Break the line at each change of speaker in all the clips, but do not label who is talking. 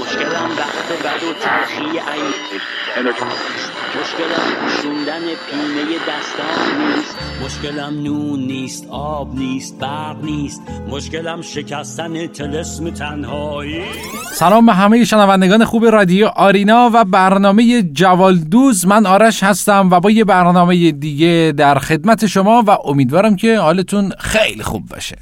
مشکلم وقت بد و تلخی این مشکلم پوشوندن پینه دستان نیست. مشکلم نون نیست آب نیست برق نیست. مشکلم شکستن تلسم تنهایی.
سلام به همه شنوندگان خوب رادیو آرینا و برنامه جوالدوز. من آرش هستم و با یه برنامه دیگه در خدمت شما و امیدوارم که حالتون خیلی خوب باشه.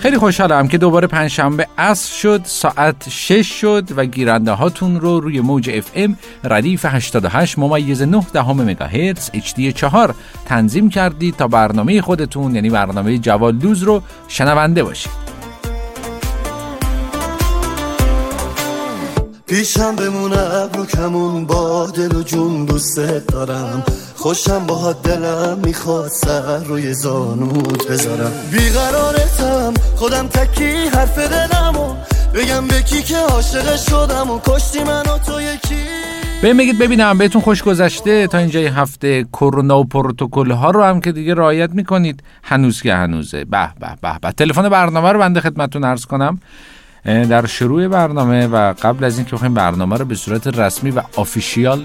خیلی خوشحالم که دوباره پنجشنبه عصر شد ساعت 6 شد و گیرنده هاتون رو روی موج اف ام ردیف 88 ممیز 9 دهم مگاهرتز HD 4 تنظیم کردید تا برنامه خودتون یعنی برنامه جوالدوز رو شنونده باشید.
پیشم بمونه ابرو کمون با دل و جون دوست دارم. خوشم با دلم می‌خواد سر روی زانوت بذارم. بیقرارتم خودم تکی حرف دلم و بگم به کی که عاشق شدم و کشتی من و تو یکی.
به بگید ببینم بهتون خوش گذشته. تا اینجای هفته کرونا و پروتکل ها رو هم که دیگه رعایت می‌کنید. هنوز که هنوزه. به به به به. تلفن برنامه رو بنده خدمتتون عرض کنم. در شروع برنامه و قبل از اینکه بخوایم برنامه رو به صورت رسمی و آفیشیال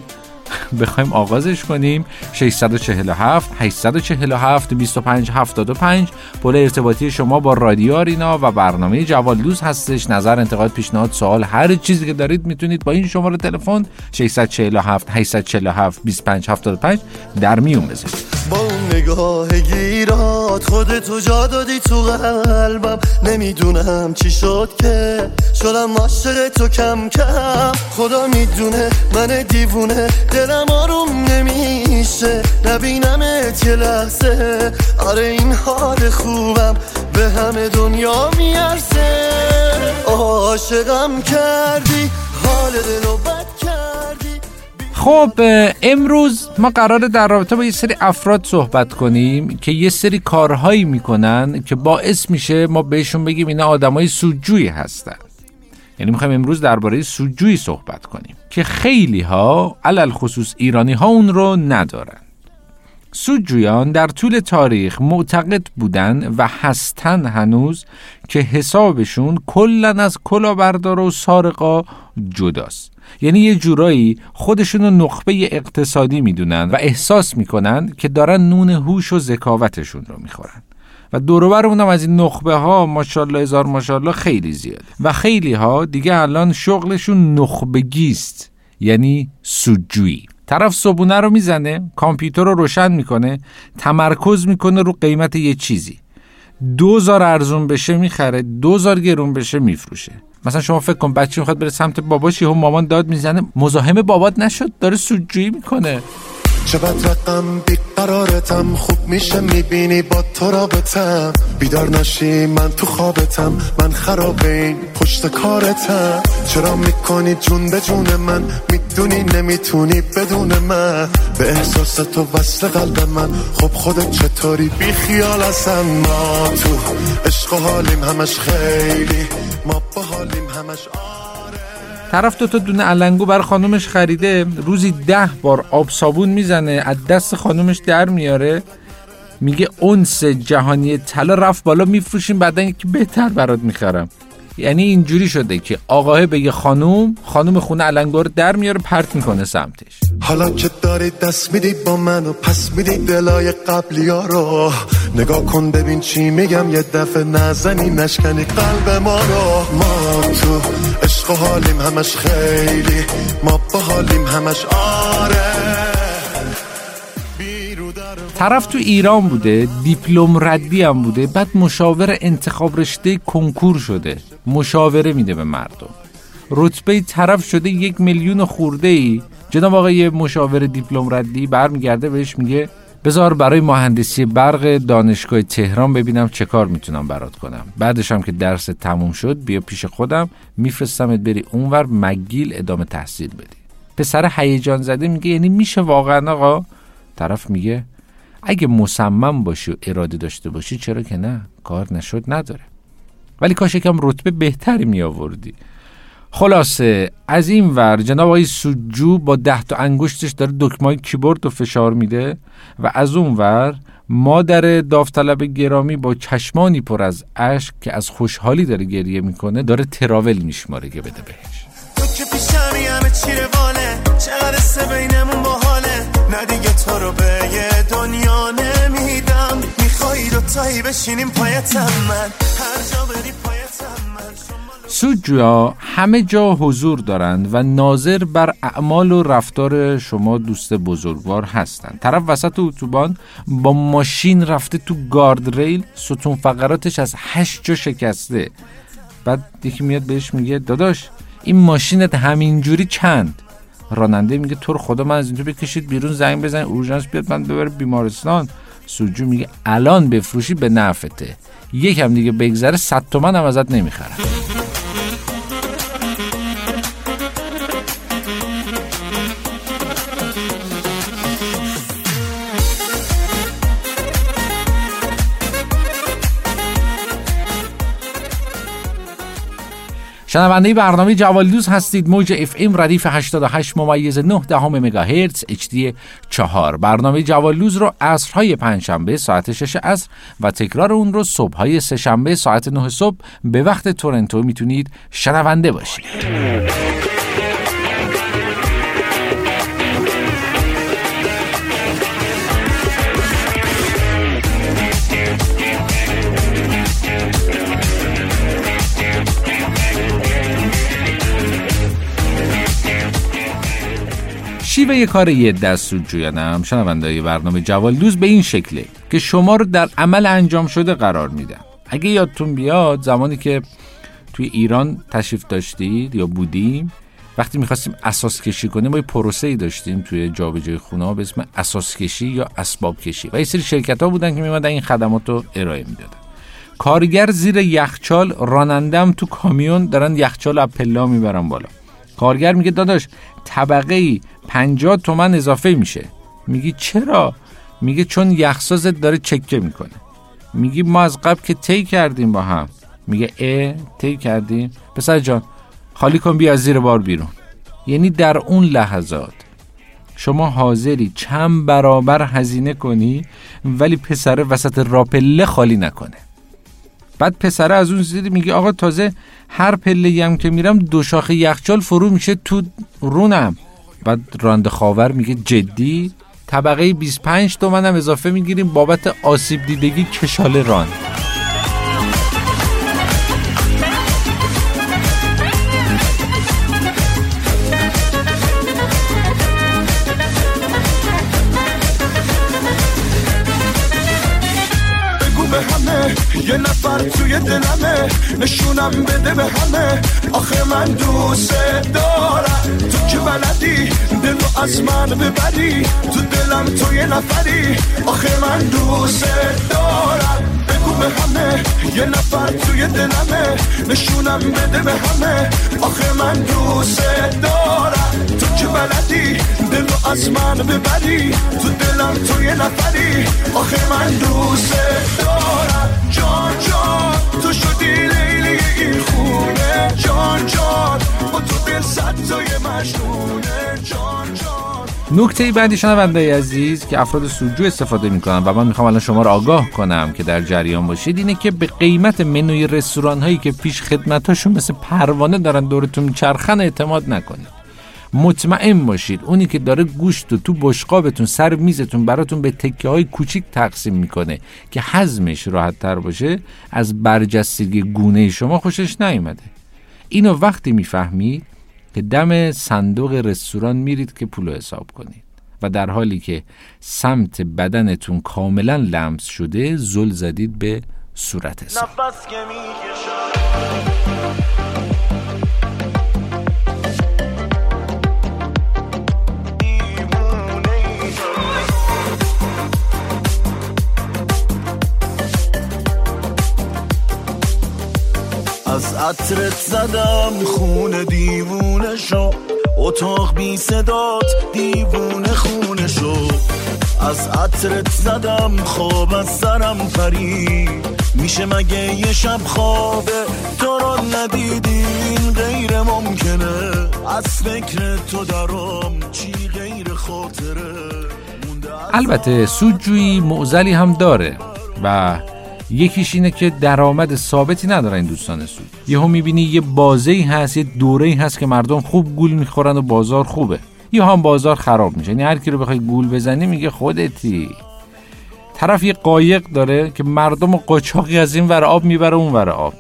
بخوایم آغازش کنیم. 647 847 25 75 پل ارتباطی شما با رادیو آرینا و برنامه جوالدوز هستش. نظر انتقاد پیشنهاد سوال هر چیزی که دارید می‌تونید با این شماره تلفن 647 847 25 75 در میون بذارید.
نگاه گیرات. خودتو جا دادی تو قلبم. نمی‌دونم چی شد که. شدم عاشق تو کم کم. خدا می‌دونه من دیوونه. دلم آروم نمیشه. نبینمت یه لحظه. آره این حال خوبم به همه دنیا میارسه عاشقم کردی. حال دلو بد
خب امروز ما قرار در رابطه با یه سری افراد صحبت کنیم که یه سری کارهایی می‌کنن که باعث میشه ما بهشون بگیم اینا آدمای سودجویی هستن. یعنی می‌خوایم امروز درباره سودجویی صحبت کنیم که خیلی ها علل خصوص ایرانی ها اون رو ندارن. سودجویان در طول تاریخ معتقد بودن و هستن هنوز که حسابشون کلا از کلاهبردار و سارقا جداست. یعنی یه جورایی خودشون رو نخبه اقتصادی می‌دونن و احساس می‌کنن که دارن نون هوش و ذکاوتشون رو می‌خورن. و دوروبر اونم از این نخبه ها ماشاءالله هزار ماشاءالله خیلی زیاد و خیلی ها دیگه الان شغلشون نخبگیست یعنی سودجویی. طرف صبونه رو می‌زنه کامپیوتر رو روشن می‌کنه تمرکز می‌کنه رو قیمت یه چیزی. دوزار ارزون بشه می‌خره دوزار گرون بشه میفروشه. مثلا شما فکر کن بچه می‌خواد بره سمت باباش هم مامان داد می‌زنه. مزاحم بابات نشد داره سودجویی می‌کنه.
چقدر رقم بیقرارتم خوب میشه می‌بینی با تو رابطم. بیدار نشی من تو خوابتم. من خراب این پشت کارتم. چرا می‌کنی جون به جون من؟ می‌دونی نمی‌تونی بدون من. به احساس تو وصل قلب من. خب خودت چطوری؟ بی خیال هستم. ما تو عشق و حالیم همش خیلی. ما با حالیم همش
طرف دو تا دونه علنگو بر خانومش خریده روزی ده بار آب صابون می‌زنه از دست خانومش در میاره. میگه اونس جهانی طلا رفت بالا میفروشیم بعدا یکی بهتر برات می‌خرم. یعنی اینجوری شده که آقاه به یه خانوم خانوم خونه علنگو رو در میاره پرت می‌کنه سمتش.
حالا که داری دست میدی با من و پس میدی دلای قبلی ها رو. نگاه کن ببین چی میگم یه دفعه نزنی نشکنی قلب ما رو. ما تو عشق و حالیم همش خیلی. ما با حالیم همش آره.
طرف تو ایران بوده دیپلم ردی هم بوده بعد مشاور انتخاب رشته کنکور شده. مشاوره میده به مردم. رتبه طرف شده یک میلیون خورده ای. جناب آقای مشاور دیپلم ردی برمیگرده بهش میگه بذار برای مهندسی برق دانشگاه تهران ببینم چه کار می‌تونم برات کنم. بعدش هم که درس تموم شد بیا پیش خودم. میفرستمت بری اونور مگیل ادامه تحصیل بدی. پسر هیجان زده میگه یعنی میشه واقعا آقا؟ طرف میگه اگه مصمم باشی و اراده داشته باشی چرا که نه؟ کار نشد نداره. ولی کاش یکم رتبه بهتری می آوردی خلاصه از این ور جناب آقای سجو با ده تا انگشتش داره دکمای کیبورد رو فشار میده و از اون ور مادر داوطلب گرامی با چشمانی پر از اشک که از خوشحالی داره گریه می‌کنه داره تراول میشماره که بده بهش.
تو که پیشمی همه چیره واله چقدر بینمون باحاله. نه دیگه تو رو به دنیا نمیدم. میخوایی دوتایی بشینیم پایتم من. هر جا بری من
سوجویا همه جا حضور دارند و ناظر بر اعمال و رفتار شما دوست بزرگوار هستند. طرف وسط اتوبان با ماشین رفته تو گارد ریل ستون فقراتش از هشت جا شکسته. بعد یکی میاد بهش میگه داداش این ماشینت همینجوری چند؟ راننده میگه تو خدا من از اینجا بکشید بیرون زنگ بزن اورژانس بیاد من ببره بیمارستان. سوجو میگه الان بفروشی به نفته یکم دیگه بگذره صد تومن هم ازت نمی‌خرم. شنونده برنامه جوالدوز هستید. موج اف ام ردیف 88 ممیز 9 دهم مگاهرتز اچ دی 4 برنامه جوالدوز رو عصرهای پنجشنبه ساعت 6 عصر و تکرار اون رو صبحهای سهشنبه ساعت 9 صبح. به وقت تورنتو می‌تونید شنونده باشید. شیوه کار یه دست سودجویانم شنونده برنامه جوالدوز به این شکله که شما رو در عمل انجام شده قرار میدم. اگه یادتون بیاد زمانی که توی ایران تشریف داشتید یا بودیم وقتی می‌خواستیم اساس کشی کنیم ما یه پروسه ای داشتیم توی جابجایی خونه به اسم اساس کشی یا اسباب کشی. و یه سری شرکت ها بودن که میمدن این خدمات رو ارائه می‌دادن. کارگر زیر یخچال رانندم تو کامیون دارن یخچال از پلا می‌برن بالا. کارگر میگه داداش طبقه ای 50 تومن اضافه میشه. میگی چرا؟ میگه چون یخسازت داره چکه می‌کنه. میگی ما از قبل که طی کردیم با هم. میگه اه طی کردیم. پسر جان خالی کن بیا زیر بار بیرون. یعنی در اون لحظات شما حاضری چند برابر هزینه کنی ولی پسر وسط راپله خالی نکنه. بعد پسره از اون زیر میگه آقا تازه هر پله هم که میرم دو شاخه یخچال فرو میشه تو رونم. بعد رانده خاور میگه جدی؟ طبقه 25 تومن هم اضافه می‌گیریم بابت آسیب دیدگی کشال ران.
یه نفر توی دلمه. نشونم بده به همه. آخه من دوست دارم. تو که بلدی دلو از من ببری. تو دلم تو یه نفری. آخه من دوست دارم. بگو به همه یه نفر توی دلمه. نشونم بده به همه. آخه من دوست دارم. تو که بلدی دلو از من ببری. تو دلم تو یه نفری. آخه من دوست دارم. جان جان تو شدی لیلی این خونه. جان جان با تو دل صد تای مجنونه. جان جان.
نکته بعدی شنونده عزیز که افراد سوجو استفاده می‌کنن و من می‌خوام الان شما رو آگاه کنم که در جریان باشید اینه که به قیمت منوی رستوران هایی که پیش خدمتاشون مثل پروانه دارن دورتون میچرخن اعتماد نکنید. مطمئن باشید. اونی که داره گوشت و تو بشقابتون سر میزتون براتون به تکه های کوچیک تقسیم می‌کنه که حزمش راحت تر باشه از برجستگی گونه شما خوشش نیومده. اینو وقتی می‌فهمید که دم صندوق رستوران میرید که پولو حساب کنید و در حالی که سمت بدنتون کاملا لمس شده زل زدید به صورت حساب.
از عطرت زدم خونه دیوونه شو. اتاق بی صدات دیوونه خونه شو. از
عطرت زدم خواب از سرم پری. میشه مگه یه شب خوابه تو رو ندیدین غیر ممکنه. از فکر تو درم چی غیر خاطره؟
البته سودجویی معزلی هم داره و یکیش اینه که درآمد ثابتی نداره این دوستان سود. یهو می‌بینی یه بازه ای هست یه دوره ای هست که مردم خوب گول می‌خورن و بازار خوبه. یا هم بازار خراب میشه. یعنی هر کی رو بخوای گول بزنی میگه خودتی. طرف یه قایق داره که مردم و قاچاقی از این ور آب می‌بره اون ور آب.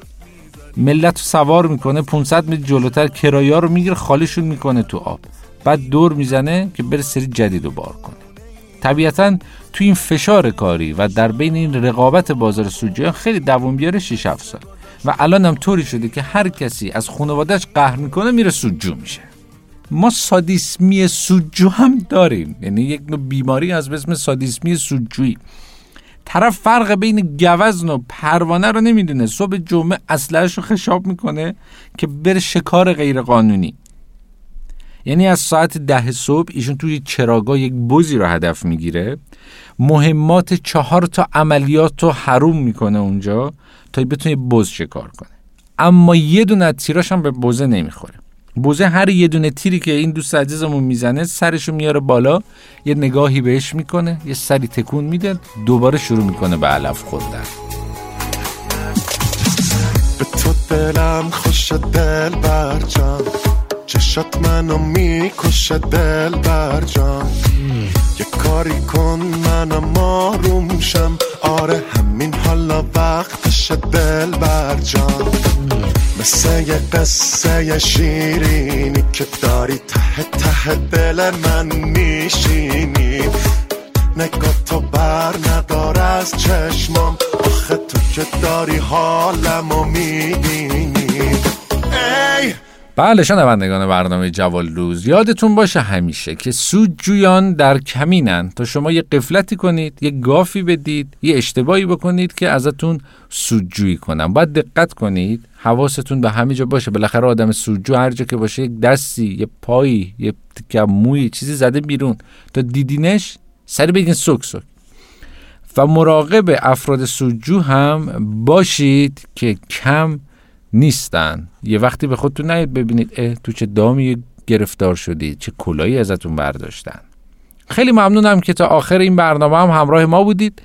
ملت رو سوار می‌کنه 500 متر جلوتر کرایه رو می‌گیره خالیشون می‌کنه تو آب. بعد دور می‌زنه که بره سری جدید رو بار کنه. طبیعتا تو این فشار کاری و در بین این رقابت بازار سوجی خیلی دوام بیاره 6 7 سال. و الان هم طوری شده که هر کسی از خانوادهش قهر می‌کنه میره سوجو میشه. ما سادیسمی سوجو هم داریم. یعنی یک نوع بیماری از اسم سادیسمی سوجویی. طرف فرق بین گوزن و پروانه رو نمی‌دونه. صبح جمعه رو خشاب می‌کنه که بره شکار غیر قانونی یعنی از ساعت ده صبح ایشون توی چراگاه یک بزی رو هدف می‌گیره. مهمات چهار تا عملیات رو حروم می‌کنه اونجا تا بتونه بز شکار کنه. اما یه دونه تیراش هم به بزه نمی‌خوره. بوزه هر یه دونه تیری که این دوست عزیزمون می‌زنه سرشو میاره بالا یه نگاهی بهش می‌کنه یه سری تکون میده دوباره شروع می‌کنه به علف خوردن
به تو دلم خوش دل برجان چشات منو می‌کشه دل برجان یه کاری کن منم آروم شم. آره همین حالا وقتش دل برجان مثل یه قصه شیرینی که داری ته ته دل من میشینی. نگاه تو بر ندار از چشمام. آخه تو که داری حالمو می‌بینی. ای!
بله شنوندگان برنامه جوال روز یادتون باشه همیشه که سودجویان در کمینن. تا شما یه قفلتی کنید یه گافی بدید یه اشتباهی بکنید که ازتون سودجویی کنن. باید دقت کنید حواستون به همه جا باشه. بالاخره آدم سودجو هر جا که باشه یک دستی یه پایی یه تکه موی چیزی زده بیرون. تا دیدینش سریع بگین سک سک و مراقب افراد سودجو هم باشید که کم نیستن. یه وقتی به خودتون نیاید ببینید اه تو چه دامی گرفتار شدید چه کلاهی ازتون برداشتن. خیلی ممنونم که تا آخر این برنامه هم همراه ما بودید.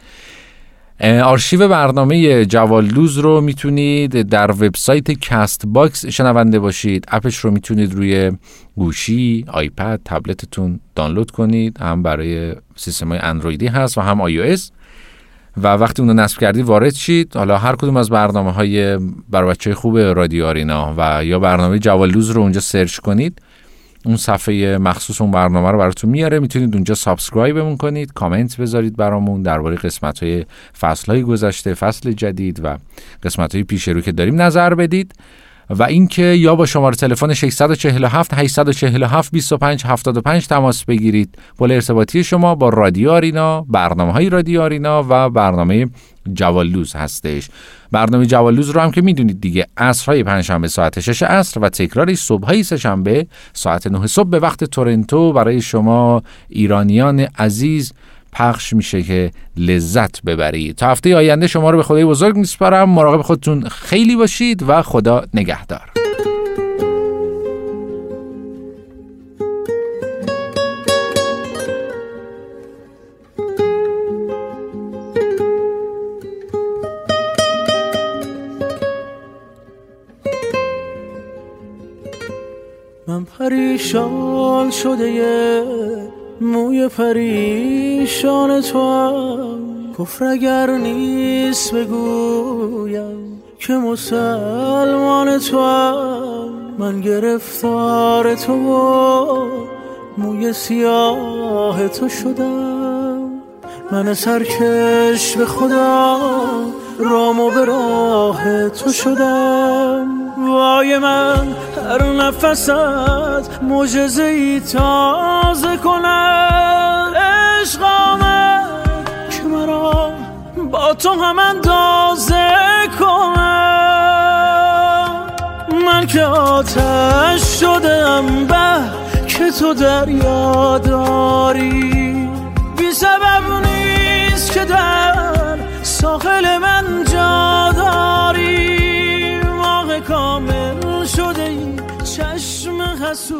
آرشیو برنامه جوالدوز رو می‌تونید در وبسایت CastBox شنونده باشید. اپش رو می‌تونید روی گوشی iPad تبلتتون دانلود کنید. هم برای سیستم های اندرویدی هست و هم آی و وقتی اونو نصب کردید وارد شید. حالا هر کدوم از برنامه های برای بچه خوب رادیو آرینا و یا برنامه جوالدوز رو اونجا search کنید. اون صفحه مخصوص اون برنامه رو براتون میاره. می‌تونید اونجا subscribe مون کنید کامنت بذارید برامون درباره قسمت های فصل های گذشته فصل جدید و قسمت های پیش رو که داریم نظر بدید. و اینکه یا با شماره تلفن 647 847 25 75 تماس بگیرید. پل ارتباطی شما با رادیو آرینا برنامه های رادیو آرینا و برنامه جوالوز هستش. برنامه جوالوز رو هم که می‌دونید دیگه عصرهای پنجشنبه ساعت 6 عصر و تکرار صبحهای سهشنبه ساعت 9 صبح به وقت تورنتو برای شما ایرانیان عزیز پخش میشه که لذت ببرید تا هفته آینده شما رو به خدای بزرگ میسپارم. مراقب خودتون خیلی باشید و خدا نگهدار.
من پریشان شده موی پریشان تو هم. کفر اگر نیست بگویم که مسلمان تو هم. من گرفتار تو و موی سیاه تو شدم. من سرکش به خدا رام و به راه تو شدم. وای من هر نفست مجزه ای تازه کند عشق که مرا با تو هم اندازه کند من که آتش شدم به که تو دریا داری. بی سبب نیست که در ساحل من جا داری. passo